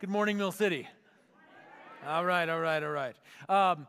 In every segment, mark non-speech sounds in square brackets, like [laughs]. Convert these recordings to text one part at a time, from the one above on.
Good morning, Mill City. All right, all right, all right. Um,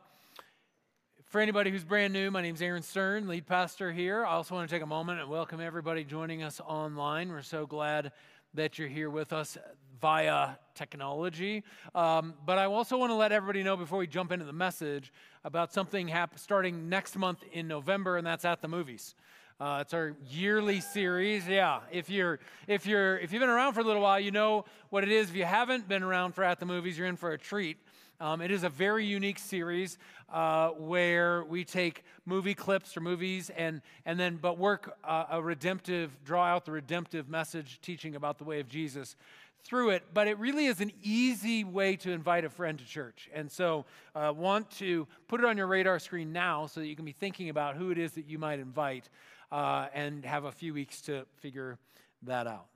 for anybody who's brand new, my name is Aaron Stern, lead pastor here. I also want to take a moment and welcome everybody joining us online. We're so glad that you're here with us via technology. Um, but I also want to let everybody know before we jump into the message about something hap- starting next month in November, and that's at the movies. Uh, it's our yearly series. Yeah, if you're if you're if you've been around for a little while, you know what it is. If you haven't been around for at the movies, you're in for a treat. Um, it is a very unique series uh, where we take movie clips or movies and and then but work uh, a redemptive, draw out the redemptive message, teaching about the way of Jesus through it, but it really is an easy way to invite a friend to church. And so I uh, want to put it on your radar screen now so that you can be thinking about who it is that you might invite uh, and have a few weeks to figure that out.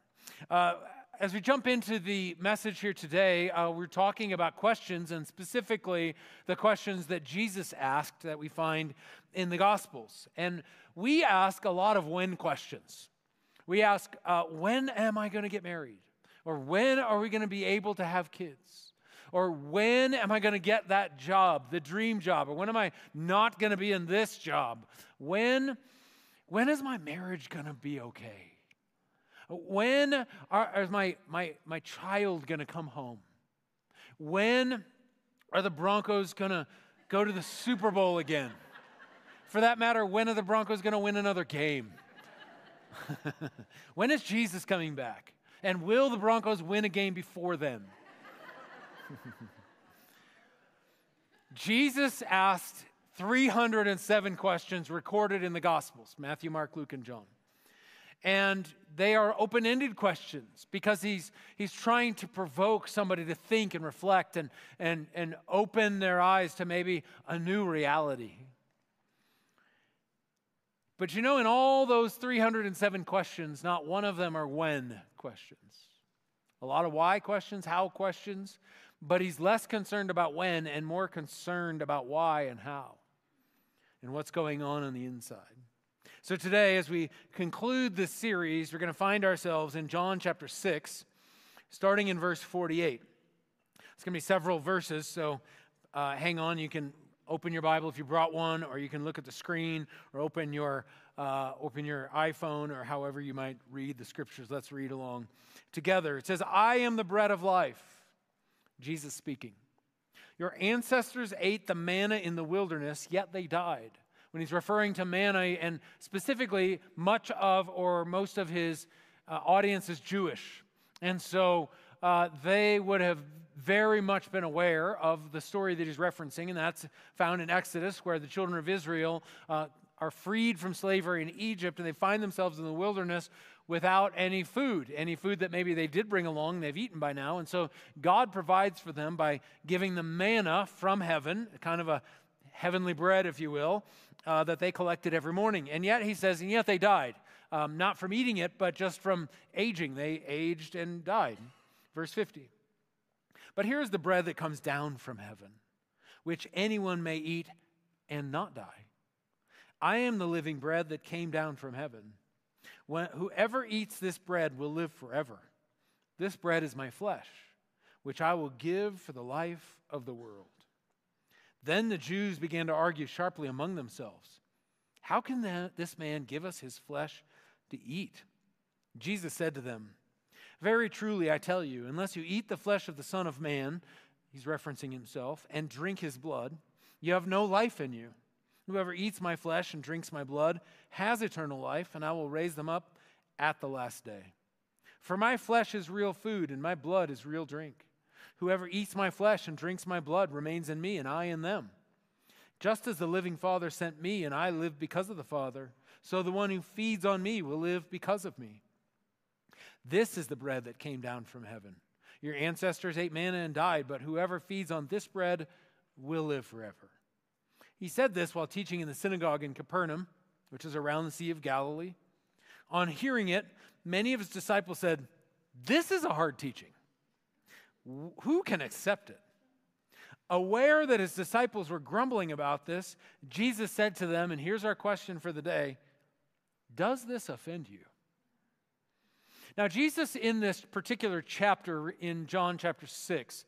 Uh, as we jump into the message here today, uh, we're talking about questions and specifically the questions that Jesus asked that we find in the Gospels. And we ask a lot of when questions. We ask, uh, when am I going to get married? Or when are we going to be able to have kids? Or when am I going to get that job, the dream job? Or when am I not going to be in this job? When, when is my marriage going to be okay? When are, is my, my, my child going to come home? When are the Broncos going to go to the Super Bowl again? For that matter, when are the Broncos going to win another game? [laughs] when is Jesus coming back? And will the Broncos win a game before then? [laughs] Jesus asked 307 questions recorded in the Gospels Matthew, Mark, Luke, and John. And they are open ended questions because he's, he's trying to provoke somebody to think and reflect and, and, and open their eyes to maybe a new reality. But you know, in all those 307 questions, not one of them are when questions. A lot of why questions, how questions, but he's less concerned about when and more concerned about why and how and what's going on on the inside. So today, as we conclude this series, we're going to find ourselves in John chapter 6, starting in verse 48. It's going to be several verses, so uh, hang on. You can open your Bible if you brought one, or you can look at the screen, or open your uh, open your iPhone, or however you might read the scriptures. Let's read along together. It says, "I am the bread of life." Jesus speaking. Your ancestors ate the manna in the wilderness, yet they died. When he's referring to manna, and specifically, much of or most of his uh, audience is Jewish. And so uh, they would have very much been aware of the story that he's referencing, and that's found in Exodus, where the children of Israel uh, are freed from slavery in Egypt and they find themselves in the wilderness without any food, any food that maybe they did bring along, they've eaten by now. And so God provides for them by giving them manna from heaven, kind of a heavenly bread, if you will, uh, that they collected every morning. And yet, he says, and yet they died. Um, not from eating it, but just from aging. They aged and died. Verse 50. But here's the bread that comes down from heaven, which anyone may eat and not die. I am the living bread that came down from heaven. When, whoever eats this bread will live forever. This bread is my flesh, which I will give for the life of the world. Then the Jews began to argue sharply among themselves How can this man give us his flesh to eat? Jesus said to them, very truly, I tell you, unless you eat the flesh of the Son of Man, he's referencing himself, and drink his blood, you have no life in you. Whoever eats my flesh and drinks my blood has eternal life, and I will raise them up at the last day. For my flesh is real food, and my blood is real drink. Whoever eats my flesh and drinks my blood remains in me, and I in them. Just as the living Father sent me, and I live because of the Father, so the one who feeds on me will live because of me. This is the bread that came down from heaven. Your ancestors ate manna and died, but whoever feeds on this bread will live forever. He said this while teaching in the synagogue in Capernaum, which is around the Sea of Galilee. On hearing it, many of his disciples said, This is a hard teaching. Who can accept it? Aware that his disciples were grumbling about this, Jesus said to them, and here's our question for the day Does this offend you? Now, Jesus, in this particular chapter in John chapter 6,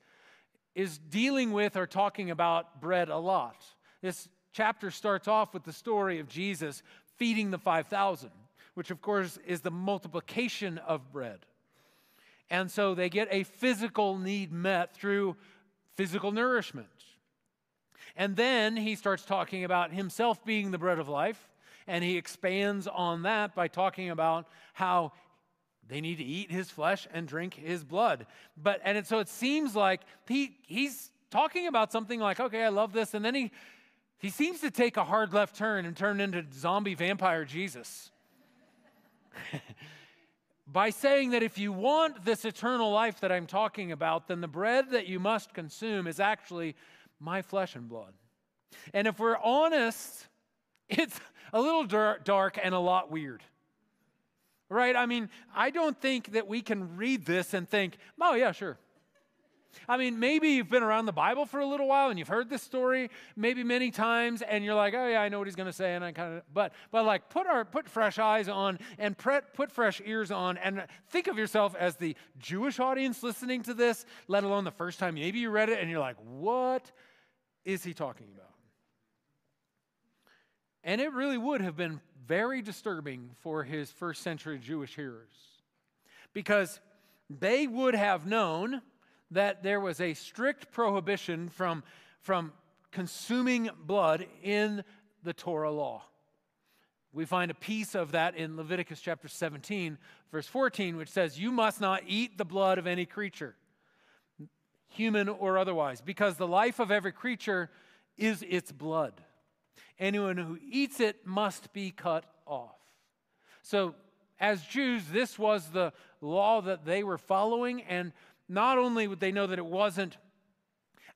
is dealing with or talking about bread a lot. This chapter starts off with the story of Jesus feeding the 5,000, which, of course, is the multiplication of bread. And so they get a physical need met through physical nourishment. And then he starts talking about himself being the bread of life, and he expands on that by talking about how they need to eat his flesh and drink his blood. But and it, so it seems like he he's talking about something like, okay, I love this, and then he he seems to take a hard left turn and turn into zombie vampire Jesus. [laughs] by saying that if you want this eternal life that I'm talking about, then the bread that you must consume is actually my flesh and blood. And if we're honest, [laughs] it's a little dark and a lot weird. Right? I mean, I don't think that we can read this and think, oh, yeah, sure. I mean, maybe you've been around the Bible for a little while and you've heard this story maybe many times, and you're like, oh yeah, I know what he's going to say, and I kind of, but but like put our put fresh eyes on and pre- put fresh ears on, and think of yourself as the Jewish audience listening to this, let alone the first time maybe you read it, and you're like, what is he talking about? And it really would have been very disturbing for his first century Jewish hearers because they would have known that there was a strict prohibition from, from consuming blood in the Torah law. We find a piece of that in Leviticus chapter 17, verse 14, which says, You must not eat the blood of any creature, human or otherwise, because the life of every creature is its blood. Anyone who eats it must be cut off. So, as Jews, this was the law that they were following, and not only would they know that it wasn't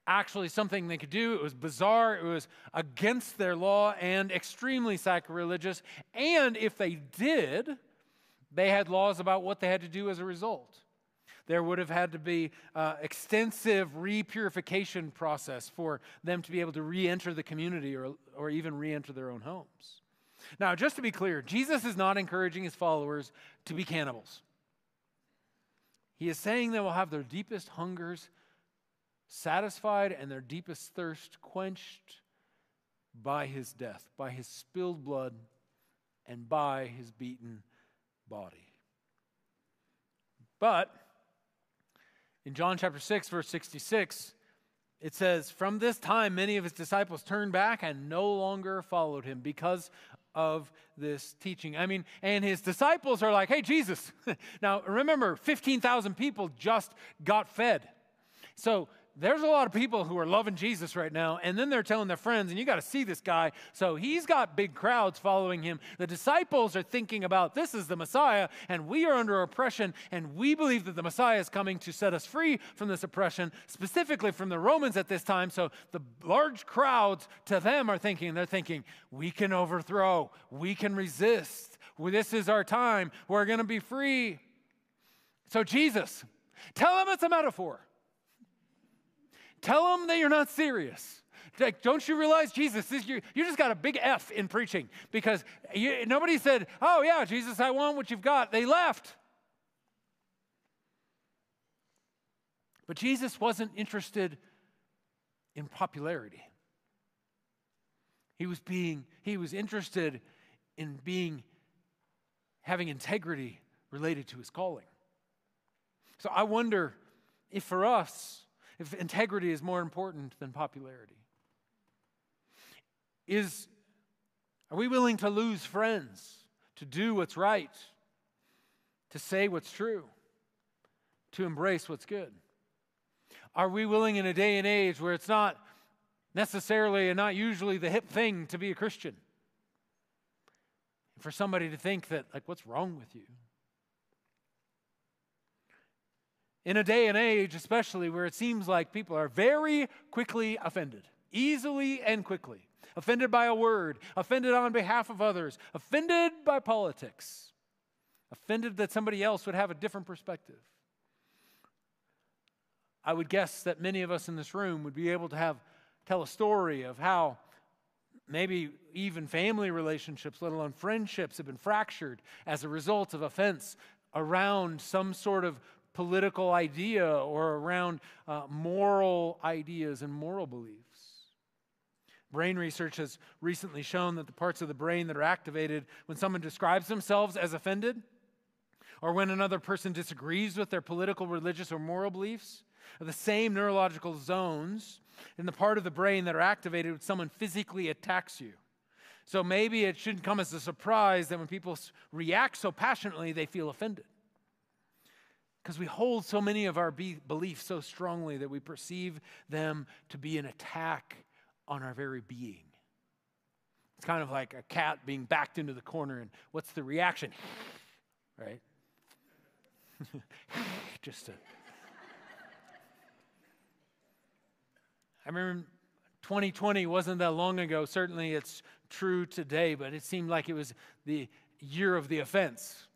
actually something they could do, it was bizarre, it was against their law, and extremely sacrilegious. And if they did, they had laws about what they had to do as a result. There would have had to be uh, extensive repurification process for them to be able to re-enter the community or, or even re-enter their own homes. Now, just to be clear, Jesus is not encouraging his followers to be cannibals. He is saying they will have their deepest hungers satisfied and their deepest thirst quenched by his death, by his spilled blood, and by his beaten body. But in John chapter 6, verse 66, it says, From this time, many of his disciples turned back and no longer followed him because of this teaching. I mean, and his disciples are like, Hey, Jesus. [laughs] now, remember, 15,000 people just got fed. So there's a lot of people who are loving Jesus right now, and then they're telling their friends, and you got to see this guy. So he's got big crowds following him. The disciples are thinking about this is the Messiah, and we are under oppression, and we believe that the Messiah is coming to set us free from this oppression, specifically from the Romans at this time. So the large crowds to them are thinking, they're thinking, we can overthrow, we can resist. This is our time. We're going to be free. So, Jesus, tell them it's a metaphor. Tell them that you're not serious. Like, don't you realize, Jesus, this, you, you just got a big F in preaching because you, nobody said, Oh, yeah, Jesus, I want what you've got. They left. But Jesus wasn't interested in popularity. He was being, he was interested in being, having integrity related to his calling. So I wonder if for us, if integrity is more important than popularity? Is, are we willing to lose friends to do what's right, to say what's true, to embrace what's good? Are we willing in a day and age where it's not necessarily and not usually the hip thing to be a Christian? For somebody to think that, like, what's wrong with you? In a day and age, especially where it seems like people are very quickly offended, easily and quickly. Offended by a word, offended on behalf of others, offended by politics, offended that somebody else would have a different perspective. I would guess that many of us in this room would be able to have tell a story of how maybe even family relationships, let alone friendships, have been fractured as a result of offense around some sort of political idea or around uh, moral ideas and moral beliefs. Brain research has recently shown that the parts of the brain that are activated when someone describes themselves as offended or when another person disagrees with their political, religious, or moral beliefs are the same neurological zones in the part of the brain that are activated when someone physically attacks you. So maybe it shouldn't come as a surprise that when people react so passionately, they feel offended. Because we hold so many of our be- beliefs so strongly that we perceive them to be an attack on our very being. It's kind of like a cat being backed into the corner, and what's the reaction? [laughs] right? [laughs] Just to. [laughs] I remember 2020 wasn't that long ago. Certainly it's true today, but it seemed like it was the year of the offense.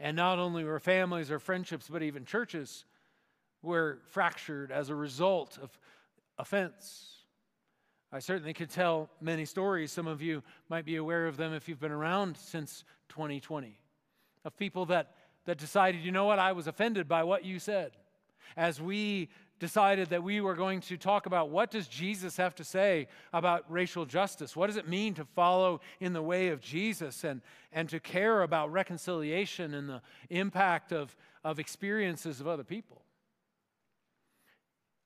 And not only were families or friendships, but even churches were fractured as a result of offense. I certainly could tell many stories. Some of you might be aware of them if you've been around since 2020, of people that, that decided, you know what, I was offended by what you said. As we decided that we were going to talk about what does Jesus have to say about racial justice? What does it mean to follow in the way of Jesus and, and to care about reconciliation and the impact of, of experiences of other people?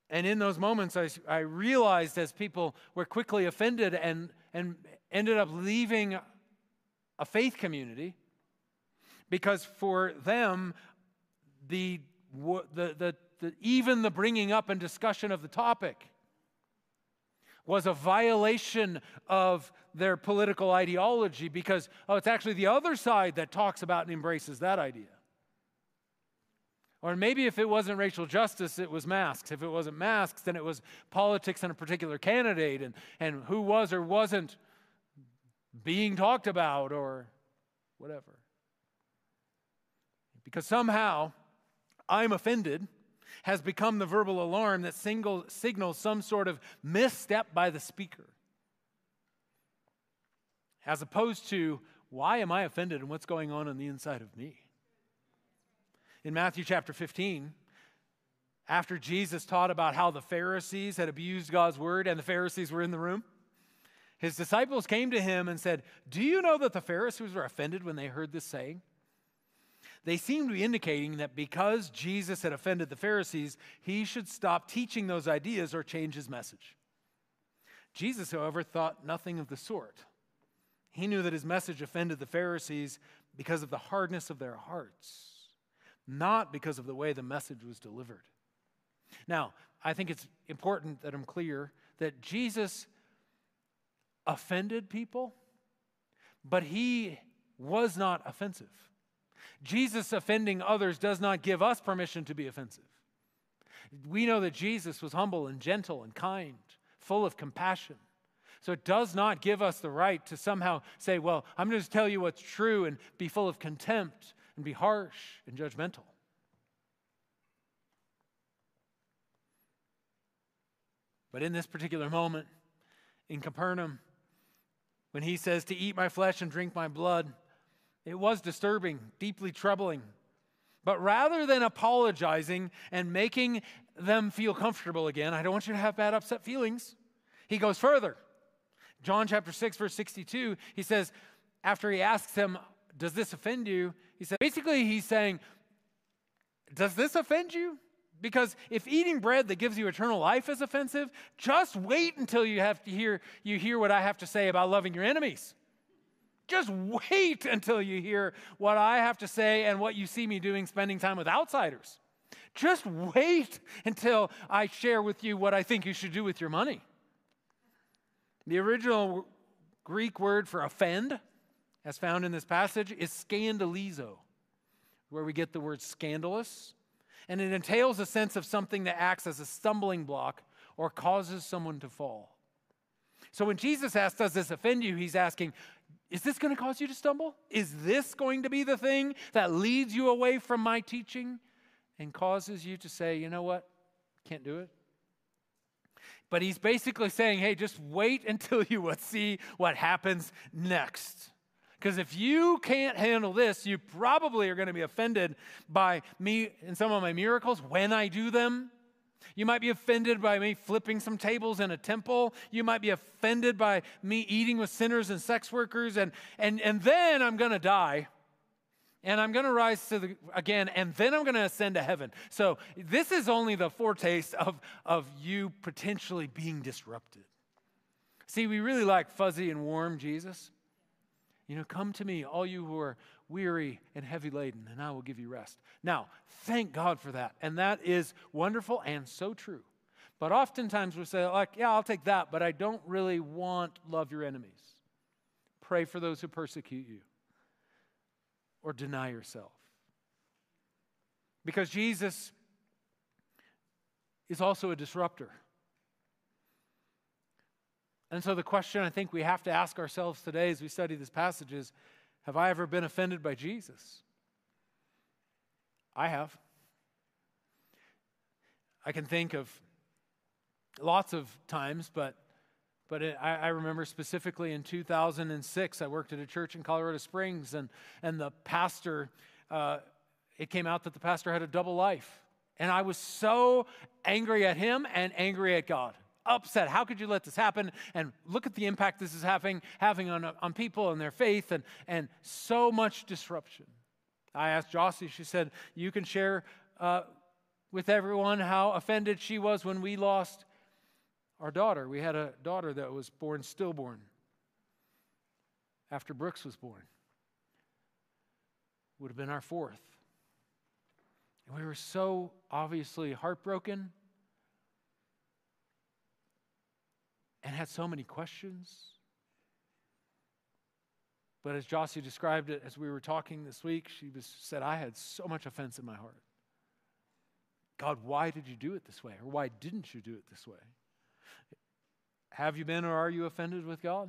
And in those moments, I, I realized as people were quickly offended and, and ended up leaving a faith community, because for them, the, the, the, the, even the bringing up and discussion of the topic was a violation of their political ideology because, oh, it's actually the other side that talks about and embraces that idea. Or maybe if it wasn't racial justice, it was masks. If it wasn't masks, then it was politics and a particular candidate and, and who was or wasn't being talked about or whatever. Because somehow I'm offended has become the verbal alarm that single, signals some sort of misstep by the speaker. As opposed to, why am I offended and what's going on on the inside of me? In Matthew chapter 15, after Jesus taught about how the Pharisees had abused God's word and the Pharisees were in the room, his disciples came to him and said, Do you know that the Pharisees were offended when they heard this saying? They seemed to be indicating that because Jesus had offended the Pharisees, he should stop teaching those ideas or change his message. Jesus, however, thought nothing of the sort. He knew that his message offended the Pharisees because of the hardness of their hearts not because of the way the message was delivered. Now, I think it's important that I'm clear that Jesus offended people, but he was not offensive. Jesus offending others does not give us permission to be offensive. We know that Jesus was humble and gentle and kind, full of compassion. So it does not give us the right to somehow say, well, I'm going to tell you what's true and be full of contempt and be harsh and judgmental. But in this particular moment, in Capernaum, when he says to eat my flesh and drink my blood, it was disturbing, deeply troubling. But rather than apologizing and making them feel comfortable again, I don't want you to have bad, upset feelings. He goes further. John chapter 6, verse 62, he says, after he asks them, does this offend you? He said, basically, he's saying, Does this offend you? Because if eating bread that gives you eternal life is offensive, just wait until you have to hear you hear what I have to say about loving your enemies. Just wait until you hear what I have to say and what you see me doing spending time with outsiders. Just wait until I share with you what I think you should do with your money. The original Greek word for offend as found in this passage, is scandalizo, where we get the word scandalous. And it entails a sense of something that acts as a stumbling block or causes someone to fall. So when Jesus asks, Does this offend you? He's asking, Is this going to cause you to stumble? Is this going to be the thing that leads you away from my teaching and causes you to say, You know what? Can't do it? But he's basically saying, Hey, just wait [laughs] until you see what happens next. Because if you can't handle this, you probably are going to be offended by me and some of my miracles when I do them. You might be offended by me flipping some tables in a temple. You might be offended by me eating with sinners and sex workers. And, and, and then I'm going to die. And I'm going to rise to the, again, and then I'm going to ascend to heaven. So this is only the foretaste of, of you potentially being disrupted. See, we really like fuzzy and warm Jesus. You know, come to me, all you who are weary and heavy laden, and I will give you rest. Now, thank God for that. And that is wonderful and so true. But oftentimes we say, like, yeah, I'll take that, but I don't really want love your enemies. Pray for those who persecute you. Or deny yourself. Because Jesus is also a disruptor. And so, the question I think we have to ask ourselves today as we study this passage is Have I ever been offended by Jesus? I have. I can think of lots of times, but, but it, I, I, remember specifically in 2006, I worked at a church in Colorado Springs, and, and the pastor, uh, it came out that the pastor had a double life. And I was so angry at him and angry at God upset. How could you let this happen? And look at the impact this is having, having on, on people and their faith and, and so much disruption. I asked Jossie, she said, You can share uh, with everyone how offended she was when we lost our daughter. We had a daughter that was born stillborn after Brooks was born. Would have been our fourth. And we were so obviously heartbroken and had so many questions. But as Jossie described it as we were talking this week, she was, said, I had so much offense in my heart. God, why did you do it this way? Or why didn't you do it this way? Have you been or are you offended with God?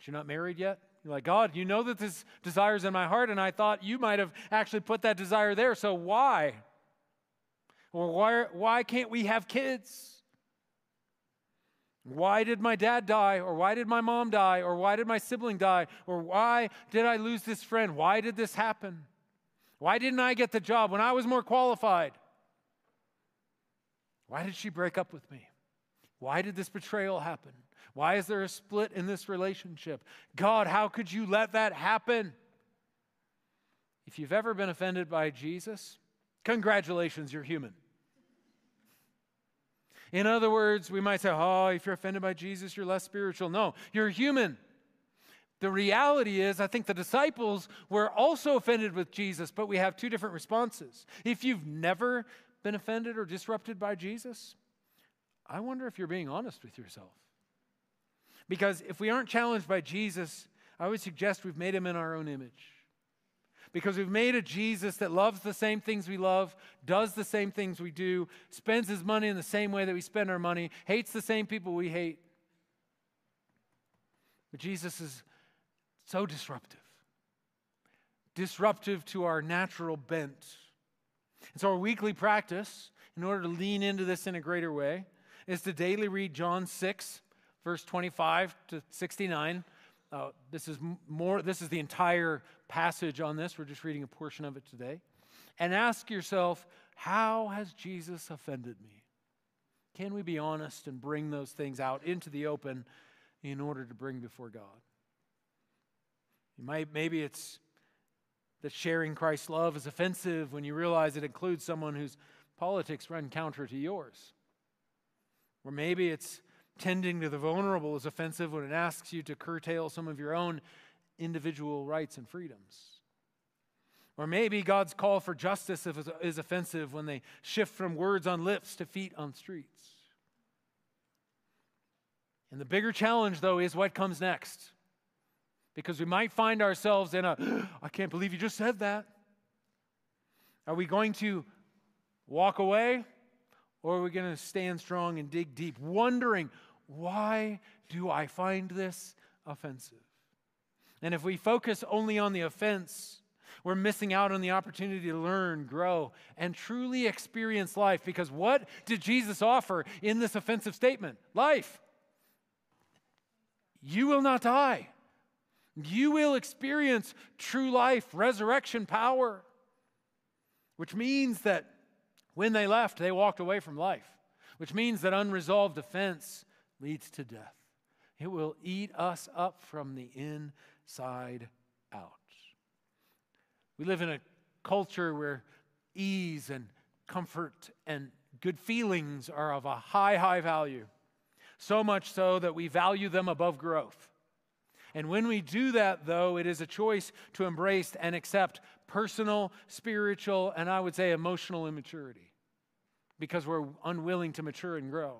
You're not married yet? You're like, God, you know that this desire is in my heart, and I thought you might have actually put that desire there, so why? Or why, why can't we have kids? Why did my dad die? Or why did my mom die? Or why did my sibling die? Or why did I lose this friend? Why did this happen? Why didn't I get the job when I was more qualified? Why did she break up with me? Why did this betrayal happen? Why is there a split in this relationship? God, how could you let that happen? If you've ever been offended by Jesus, congratulations, you're human. In other words, we might say, oh, if you're offended by Jesus, you're less spiritual. No, you're human. The reality is, I think the disciples were also offended with Jesus, but we have two different responses. If you've never been offended or disrupted by Jesus, I wonder if you're being honest with yourself. Because if we aren't challenged by Jesus, I would suggest we've made him in our own image because we've made a Jesus that loves the same things we love, does the same things we do, spends his money in the same way that we spend our money, hates the same people we hate. But Jesus is so disruptive, disruptive to our natural bent. And so, our weekly practice, in order to lean into this in a greater way, is to daily read John 6, verse 25 to 69. Uh, this is more. This is the entire passage on this. We're just reading a portion of it today, and ask yourself, how has Jesus offended me? Can we be honest and bring those things out into the open in order to bring before God? You might maybe it's that sharing Christ's love is offensive when you realize it includes someone whose politics run counter to yours. Or maybe it's tending to the vulnerable is offensive when it asks you to curtail some of your own individual rights and freedoms. Or maybe God's call for justice is offensive when they shift from words on lips to feet on streets. And the bigger challenge, though, is what comes next. Because we might find ourselves in a, [gasps] I can't believe you just said that. Are we going to walk away? Or are we going to stand strong and dig deep, wondering, why do I find this offensive? And if we focus only on the offense, we're missing out on the opportunity to learn, grow, and truly experience life. Because what did Jesus offer in this offensive statement? Life. You will not die. You will experience true life, resurrection power, which means that when they left, they walked away from life, which means that unresolved offense leads to death. It will eat us up from the inside out. We live in a culture where ease and comfort and good feelings are of a high, high value. So much so that we value them above growth. And when we do that, though, it is a choice to embrace and accept personal, spiritual, and I would say emotional immaturity because we're unwilling to mature and grow.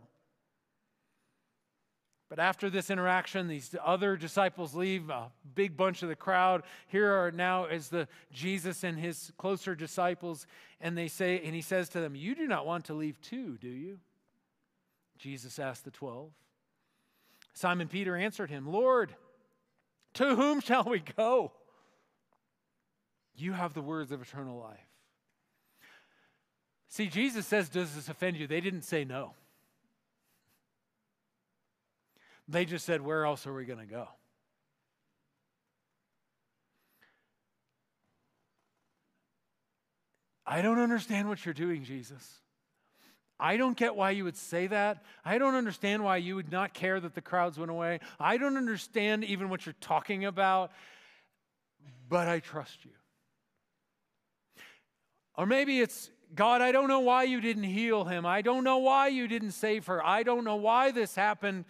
But after this interaction, these other disciples leave, a big bunch of the crowd. Here are now as the Jesus and his closer disciples, and they say, and he says to them, You do not want to leave too, do you? Jesus asked the twelve. Simon Peter answered him, Lord, to whom shall we go? You have the words of eternal life. See, Jesus says, Does this offend you? They didn't say no. They just said, Where else are we going to go? I don't understand what you're doing, Jesus. I don't get why you would say that. I don't understand why you would not care that the crowds went away. I don't understand even what you're talking about, but I trust you. Or maybe it's God, I don't know why you didn't heal him. I don't know why you didn't save her. I don't know why this happened.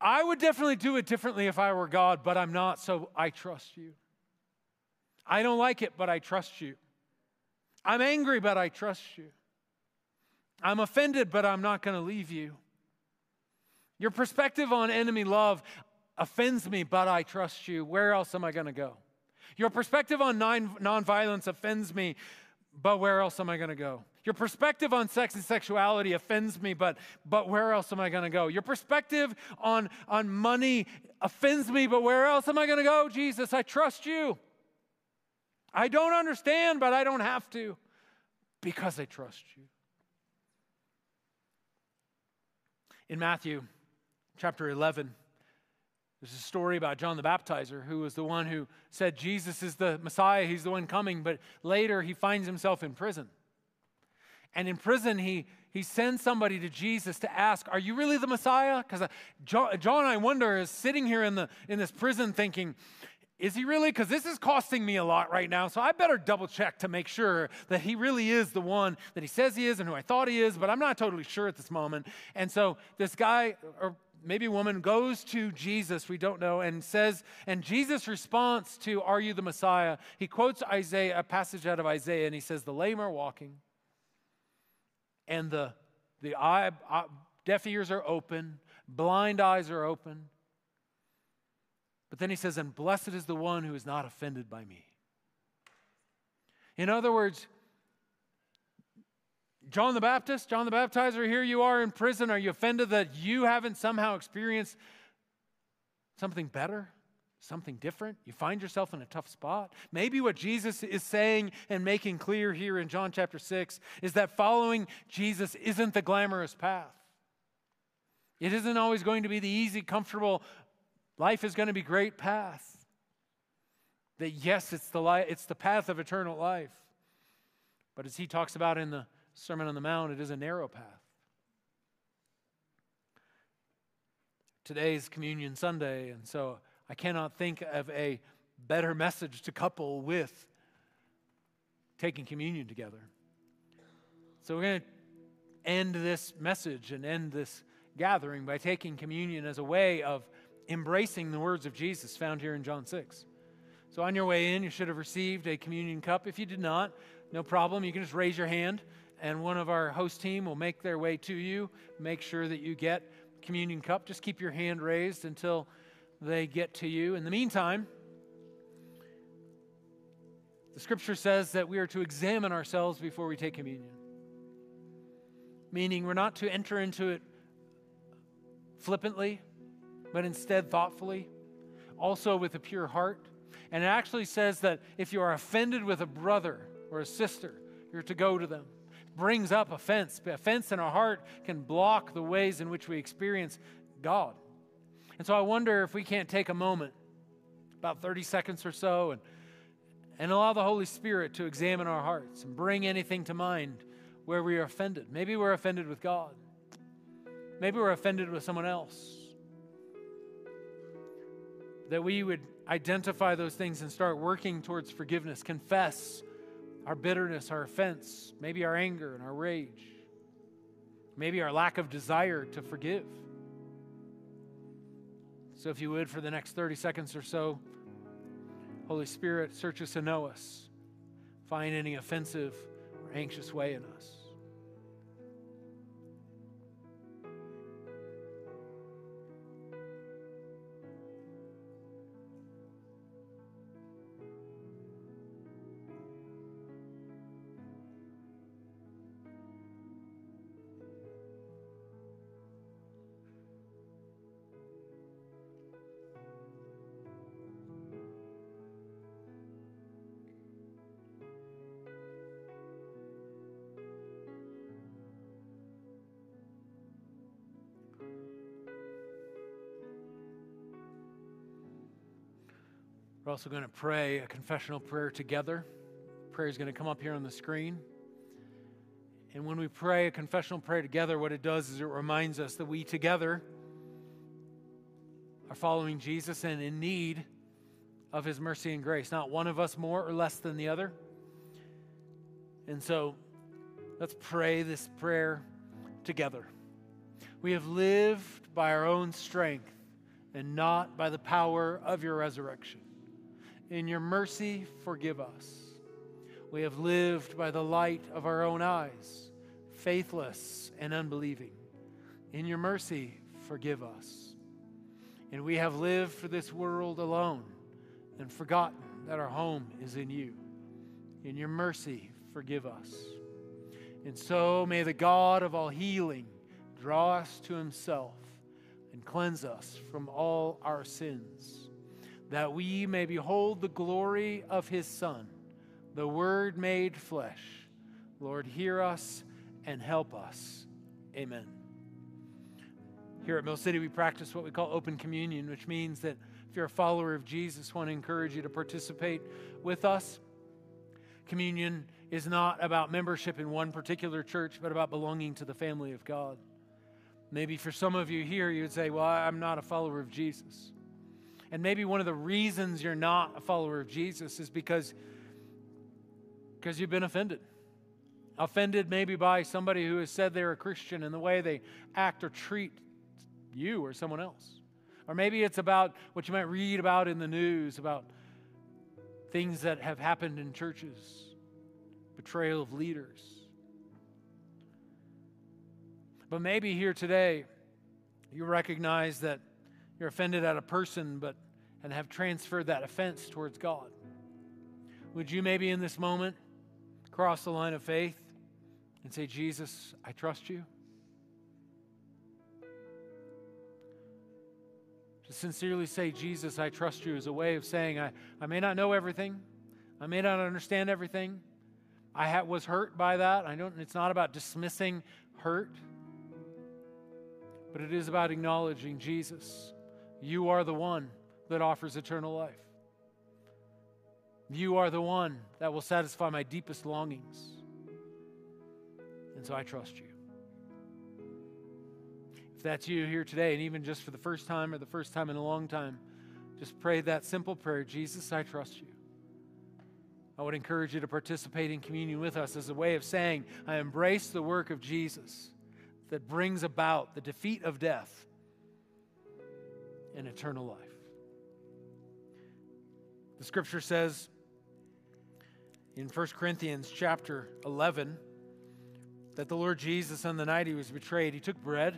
I would definitely do it differently if I were God, but I'm not, so I trust you. I don't like it, but I trust you. I'm angry, but I trust you. I'm offended, but I'm not going to leave you. Your perspective on enemy love offends me, but I trust you. Where else am I going to go? Your perspective on non- nonviolence offends me, but where else am I going to go? Your perspective on sex and sexuality offends me, but, but where else am I going to go? Your perspective on, on money offends me, but where else am I going to go? Jesus, I trust you. I don't understand, but I don't have to because I trust you. In Matthew chapter 11, there's a story about John the Baptizer, who was the one who said Jesus is the Messiah, he's the one coming, but later he finds himself in prison. And in prison, he, he sends somebody to Jesus to ask, Are you really the Messiah? Because uh, John, John, I wonder, is sitting here in, the, in this prison thinking, Is he really? Because this is costing me a lot right now, so I better double check to make sure that he really is the one that he says he is and who I thought he is, but I'm not totally sure at this moment. And so this guy, or maybe a woman goes to Jesus, we don't know, and says, and Jesus' response to, Are you the Messiah? He quotes Isaiah, a passage out of Isaiah, and he says, The lame are walking, and the, the eye, eye, deaf ears are open, blind eyes are open. But then he says, And blessed is the one who is not offended by me. In other words, John the Baptist, John the Baptizer, here you are in prison. Are you offended that you haven't somehow experienced something better, something different? You find yourself in a tough spot. Maybe what Jesus is saying and making clear here in John chapter 6 is that following Jesus isn't the glamorous path. It isn't always going to be the easy, comfortable, life is going to be great path. That yes, it's the, li- it's the path of eternal life. But as he talks about in the Sermon on the Mount, it is a narrow path. Today is Communion Sunday, and so I cannot think of a better message to couple with taking communion together. So we're going to end this message and end this gathering by taking communion as a way of embracing the words of Jesus found here in John 6. So on your way in, you should have received a communion cup. If you did not, no problem. You can just raise your hand and one of our host team will make their way to you. Make sure that you get communion cup. Just keep your hand raised until they get to you. In the meantime, the scripture says that we are to examine ourselves before we take communion. Meaning, we're not to enter into it flippantly, but instead thoughtfully, also with a pure heart. And it actually says that if you are offended with a brother or a sister, you're to go to them brings up offense. Offense in our heart can block the ways in which we experience God. And so I wonder if we can't take a moment about 30 seconds or so, and, and allow the Holy Spirit to examine our hearts and bring anything to mind where we are offended. Maybe we're offended with God, maybe we're offended with someone else. That we would identify those things and start working towards forgiveness, confess our bitterness, our offense, maybe our anger and our rage, maybe our lack of desire to forgive. So, if you would, for the next 30 seconds or so, Holy Spirit, search us and know us. Find any offensive or anxious way in us. We're also going to pray a confessional prayer together. Prayer is going to come up here on the screen. And when we pray a confessional prayer together, what it does is it reminds us that we together are following Jesus and in need of his mercy and grace. Not one of us more or less than the other. And so let's pray this prayer together. We have lived by our own strength and not by the power of your resurrection. In your mercy, forgive us. We have lived by the light of our own eyes, faithless and unbelieving. In your mercy, forgive us. And we have lived for this world alone and forgotten that our home is in you. In your mercy, forgive us. And so may the God of all healing draw us to himself and cleanse us from all our sins that we may behold the glory of his Son, the Word made flesh. Lord, hear us and help us. Amen. Here at Mill City, we practice what we call open communion, which means that if you're a follower of Jesus, I want to encourage you to participate with us. Communion is not about membership in one particular church, but about belonging to the family of God. Maybe for some of you here, you would say, Well, I'm not a follower of Jesus. And maybe one of the reasons you're not a follower of Jesus is because because you've been offended. Offended maybe by somebody who has said they're a Christian in the way they act or treat you or someone else. Or maybe it's about what you might read about in the news about things that have happened in churches, betrayal of leaders. But maybe here today, you recognize that you're offended at a person, but and have transferred that offense towards God. Would you maybe in this moment cross the line of faith and say, Jesus, I trust you? To sincerely say, Jesus, I trust you, is a way of saying, I, I may not know everything, I may not understand everything. I ha- was hurt by that. I don't, it's not about dismissing hurt, but it is about acknowledging Jesus you are the one that offers eternal life. You are the one that will satisfy my deepest longings. And so I trust you. If that's you here today, and even just for the first time or the first time in a long time, just pray that simple prayer Jesus, I trust you. I would encourage you to participate in communion with us as a way of saying, I embrace the work of Jesus that brings about the defeat of death and eternal life. The scripture says in 1 Corinthians chapter 11 that the Lord Jesus, on the night he was betrayed, he took bread,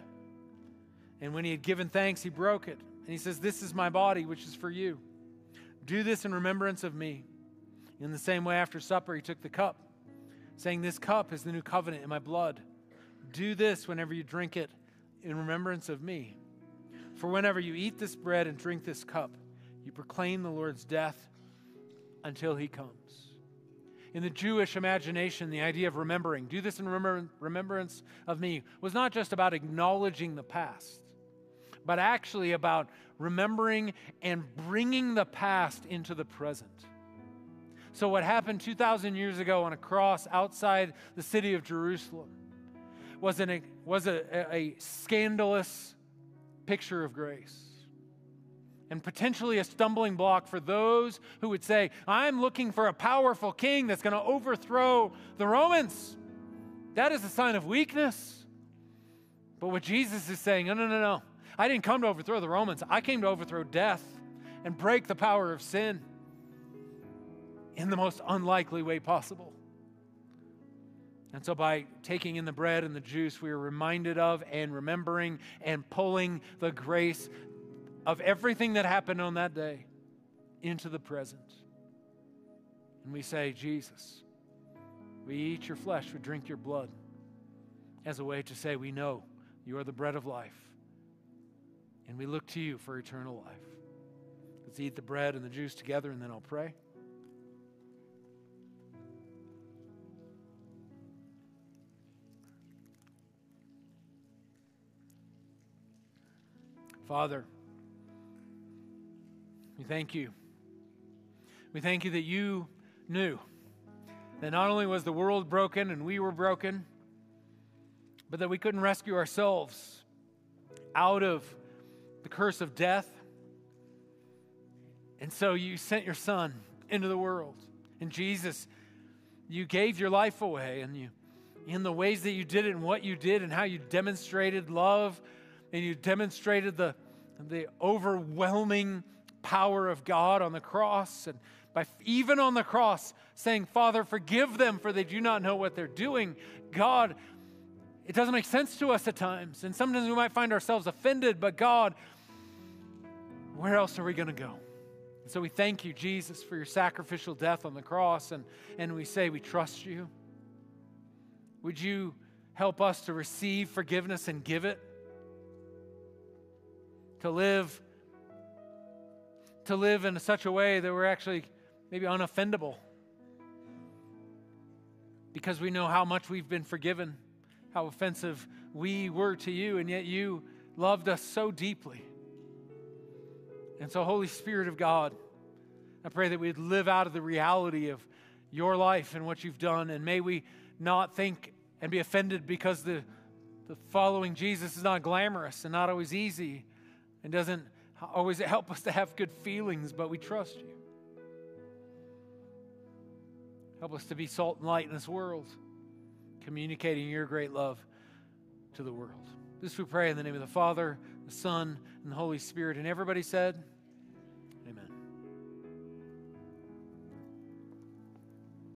and when he had given thanks, he broke it. And he says, This is my body, which is for you. Do this in remembrance of me. In the same way, after supper, he took the cup, saying, This cup is the new covenant in my blood. Do this whenever you drink it in remembrance of me. For whenever you eat this bread and drink this cup, you proclaim the Lord's death until he comes. In the Jewish imagination, the idea of remembering, do this in remembrance of me, was not just about acknowledging the past, but actually about remembering and bringing the past into the present. So, what happened 2,000 years ago on a cross outside the city of Jerusalem was, an, was a, a scandalous picture of grace and potentially a stumbling block for those who would say, I'm looking for a powerful king that's going to overthrow the Romans. That is a sign of weakness. But what Jesus is saying, no, no, no, no. I didn't come to overthrow the Romans. I came to overthrow death and break the power of sin in the most unlikely way possible. And so, by taking in the bread and the juice, we are reminded of and remembering and pulling the grace of everything that happened on that day into the present. And we say, Jesus, we eat your flesh, we drink your blood, as a way to say, we know you are the bread of life. And we look to you for eternal life. Let's eat the bread and the juice together, and then I'll pray. Father, we thank you. We thank you that you knew that not only was the world broken and we were broken, but that we couldn't rescue ourselves out of the curse of death. And so you sent your son into the world. And Jesus, you gave your life away and you in the ways that you did it and what you did and how you demonstrated love and you demonstrated the the overwhelming power of God on the cross and by even on the cross saying father forgive them for they do not know what they're doing god it doesn't make sense to us at times. And sometimes we might find ourselves offended, but God, where else are we going to go? So we thank you, Jesus, for your sacrificial death on the cross. And, and we say, we trust you. Would you help us to receive forgiveness and give it? To live to live in such a way that we're actually maybe unoffendable because we know how much we've been forgiven how offensive we were to you, and yet you loved us so deeply. And so, Holy Spirit of God, I pray that we'd live out of the reality of your life and what you've done, and may we not think and be offended because the, the following Jesus is not glamorous and not always easy and doesn't always help us to have good feelings, but we trust you. Help us to be salt and light in this world communicating your great love to the world. This we pray in the name of the Father, the Son, and the Holy Spirit. And everybody said,